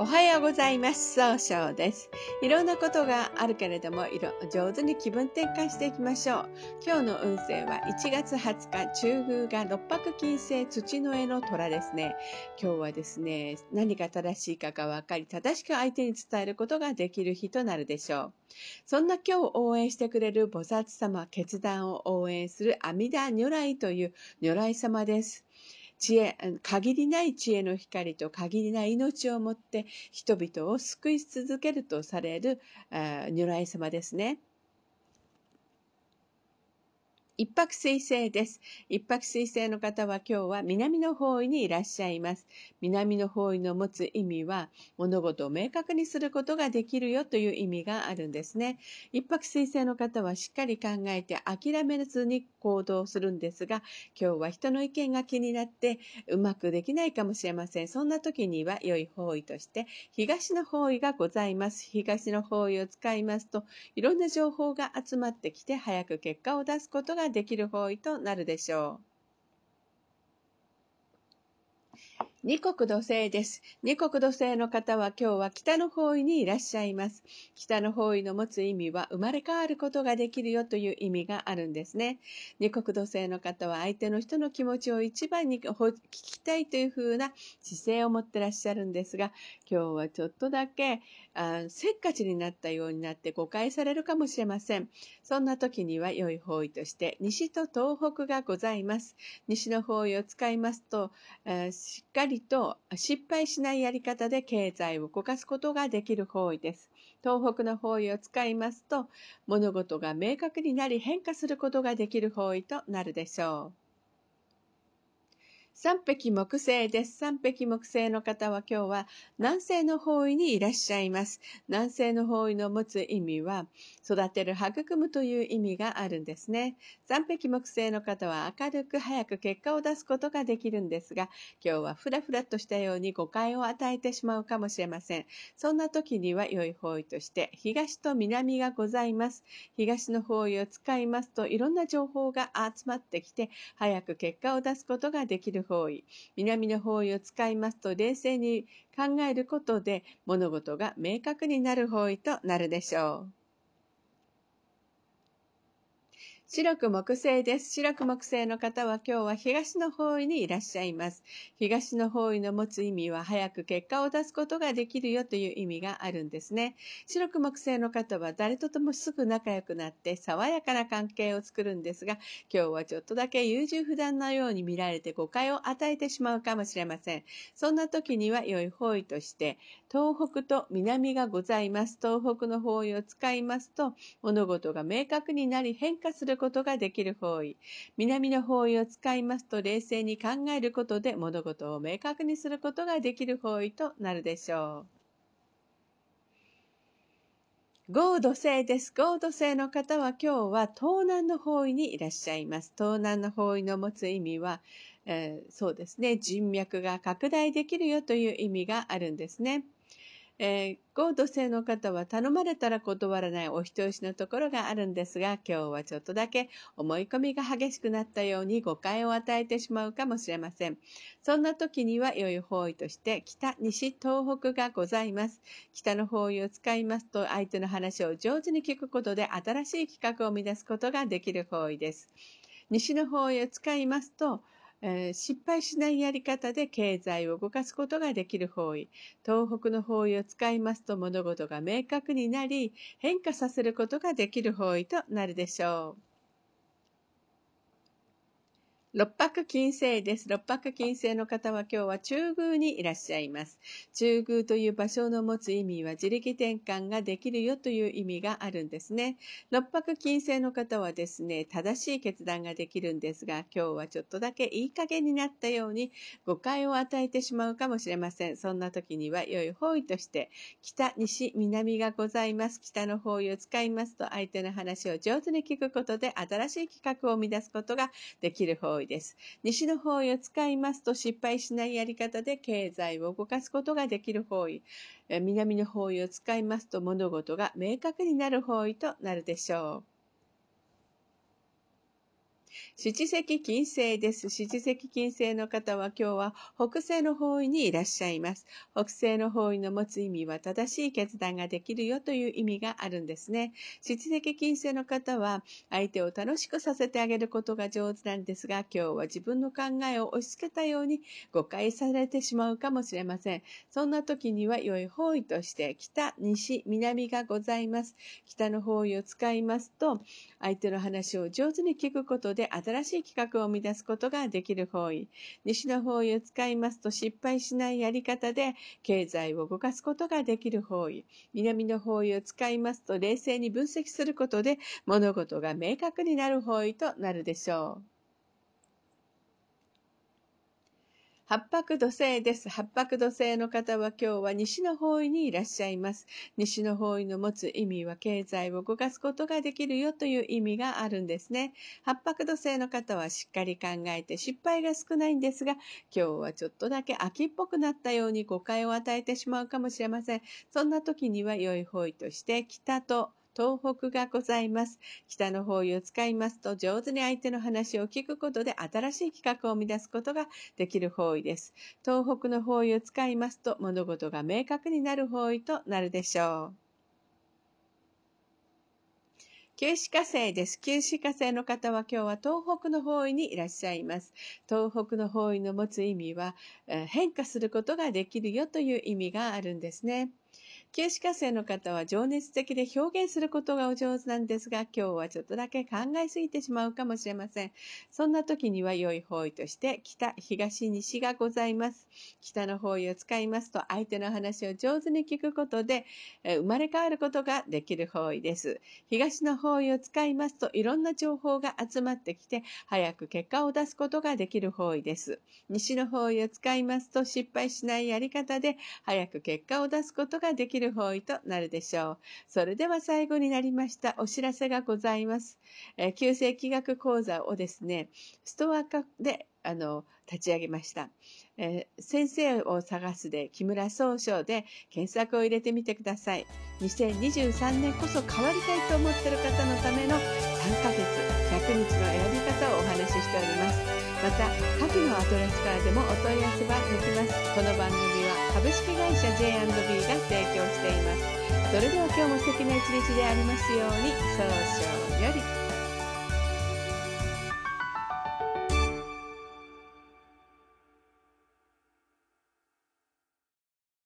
おはようございます。総称です。いろんなことがあるけれども、いろ上手に気分転換していきましょう。今日の運勢は1月20日、中宮が六白金星土の絵の虎ですね。今日はですね、何が正しいかが分かり、正しく相手に伝えることができる日となるでしょう。そんな今日応援してくれる菩薩様、決断を応援する阿弥陀如来という如来様です。知恵、限りない知恵の光と限りない命をもって人々を救い続けるとされる如来様ですね。一泊水星です。一泊水星の方は今日は南の方位にいらっしゃいます。南の方位の持つ意味は物事を明確にすることができるよという意味があるんですね。一泊水星の方はしっかり考えて諦めずに行動するんですが、今日は人の意見が気になってうまくできないかもしれません。そんな時には良い方位として東の方位がございます。東の方位を使いますといろんな情報が集まってきて早く結果を出すことができる方位となるでしょう。二国土星です。二国土星の方は今日は北の方位にいらっしゃいます。北の方位の持つ意味は生まれ変わることができるよという意味があるんですね。二国土星の方は相手の人の気持ちを一番に聞きたいというふうな姿勢を持ってらっしゃるんですが、今日はちょっとだけあせっかちになったようになって誤解されるかもしれません。そんな時には良い方位として西と東北がございます。西の方位を使いますと、しっかりりと失敗しないやり方で経済を動かすことができる方位です。東北の方位を使いますと、物事が明確になり変化することができる方位となるでしょう。三匹木星です。三匹木星の方は今日は南西の方位にいらっしゃいます。南西の方位の持つ意味は、育てる、育むという意味があるんですね。三匹木星の方は明るく早く結果を出すことができるんですが、今日はふらふらとしたように誤解を与えてしまうかもしれません。そんな時には良い方位として、東と南がございます。東の方位を使いますと、いろんな情報が集まってきて、早く結果を出すことができる方位、南の方位を使いますと冷静に考えることで物事が明確になる方位となるでしょう。白く木星です。白く木星の方は今日は東の方位にいらっしゃいます。東の方位の持つ意味は早く結果を出すことができるよという意味があるんですね。白く木星の方は誰とともすぐ仲良くなって爽やかな関係を作るんですが、今日はちょっとだけ優柔不断なように見られて誤解を与えてしまうかもしれません。そんな時には良い方位として、東北と南がございます。東北の方位を使いますと、物事が明確になり変化することができる方位。南の方位を使いますと冷静に考えることで物事を明確にすることができる方位となるでしょう。合土星です。合土星の方は今日は東南の方位にいらっしゃいます。東南の方位の持つ意味は、えー、そうですね、人脈が拡大できるよという意味があるんですね。えー、合土星の方は頼まれたら断らないお人よしのところがあるんですが、今日はちょっとだけ思い込みが激しくなったように誤解を与えてしまうかもしれません。そんな時には良い方位として北、西、東北がございます。北の方位を使いますと相手の話を上手に聞くことで新しい企画を生み出すことができる方位です。西の方位を使いますと、失敗しないやり方で経済を動かすことができる方位。東北の方位を使いますと物事が明確になり、変化させることができる方位となるでしょう。六白金星です。六白金星の方は今日は中宮にいらっしゃいます。中宮という場所の持つ意味は自力転換ができるよという意味があるんですね。六白金星の方はですね、正しい決断ができるんですが、今日はちょっとだけいい加減になったように誤解を与えてしまうかもしれません。そんな時には良い方位として、北、西、南がございます。北の方位を使いますと相手の話を上手に聞くことで新しい企画を生み出すことができる方位です。西の方位を使いますと失敗しないやり方で経済を動かすことができる方位。南の方位を使いますと物事が明確になる方位となるでしょう。七石金星です。七石金星の方は今日は北西の方位にいらっしゃいます。北西の方位の持つ意味は正しい決断ができるよという意味があるんですね。七石金星の方は相手を楽しくさせてあげることが上手なんですが、今日は自分の考えを押し付けたように誤解されてしまうかもしれません。そんな時には良い方位として北、西、南がございます。北の方位を使いますと、相手の話を上手に聞くことでで新しい企画を生み出すことができる方位。西の方位を使いますと失敗しないやり方で経済を動かすことができる方位。南の方位を使いますと冷静に分析することで物事が明確になる方位となるでしょう。八白土星です。八白土星の方は今日は西の方位にいらっしゃいます。西の方位の持つ意味は経済を動かすことができるよという意味があるんですね。八白土星の方はしっかり考えて失敗が少ないんですが、今日はちょっとだけ秋っぽくなったように誤解を与えてしまうかもしれません。そんな時には良い方位として北と東北がございます。北の方位を使いますと、上手に相手の話を聞くことで新しい企画を生み出すことができる方位です。東北の方位を使いますと、物事が明確になる方位となるでしょう。旧歯科生です。旧歯科生の方は今日は東北の方位にいらっしゃいます。東北の方位の持つ意味は、変化することができるよという意味があるんですね。旧歯科生の方は情熱的で表現することがお上手なんですが、今日はちょっとだけ考えすぎてしまうかもしれません。そんな時には良い方位として、北、東、西がございます。北の方位を使いますと、相手の話を上手に聞くことで、生まれ変わることができる方位です。東の方位を使いますと、いろんな情報が集まってきて、早く結果を出すことができる方位です。西の方位を使いますと、失敗しないやり方で、早く結果を出すことができるる方位となるでしょう。それでは最後になりましたお知らせがございます。えー、旧世気学講座をですね、ストア化であの、立ち上げました。えー、先生を探すで木村総称で検索を入れてみてください。2023年こそ変わりたいと思っている方のための3ヶ月100日の選び方をお話ししております。また、下記のアドレスからでもお問い合わせができます。この番組は株式会社 J&B が提。それでは今日も素敵な一日でありますように、早々より。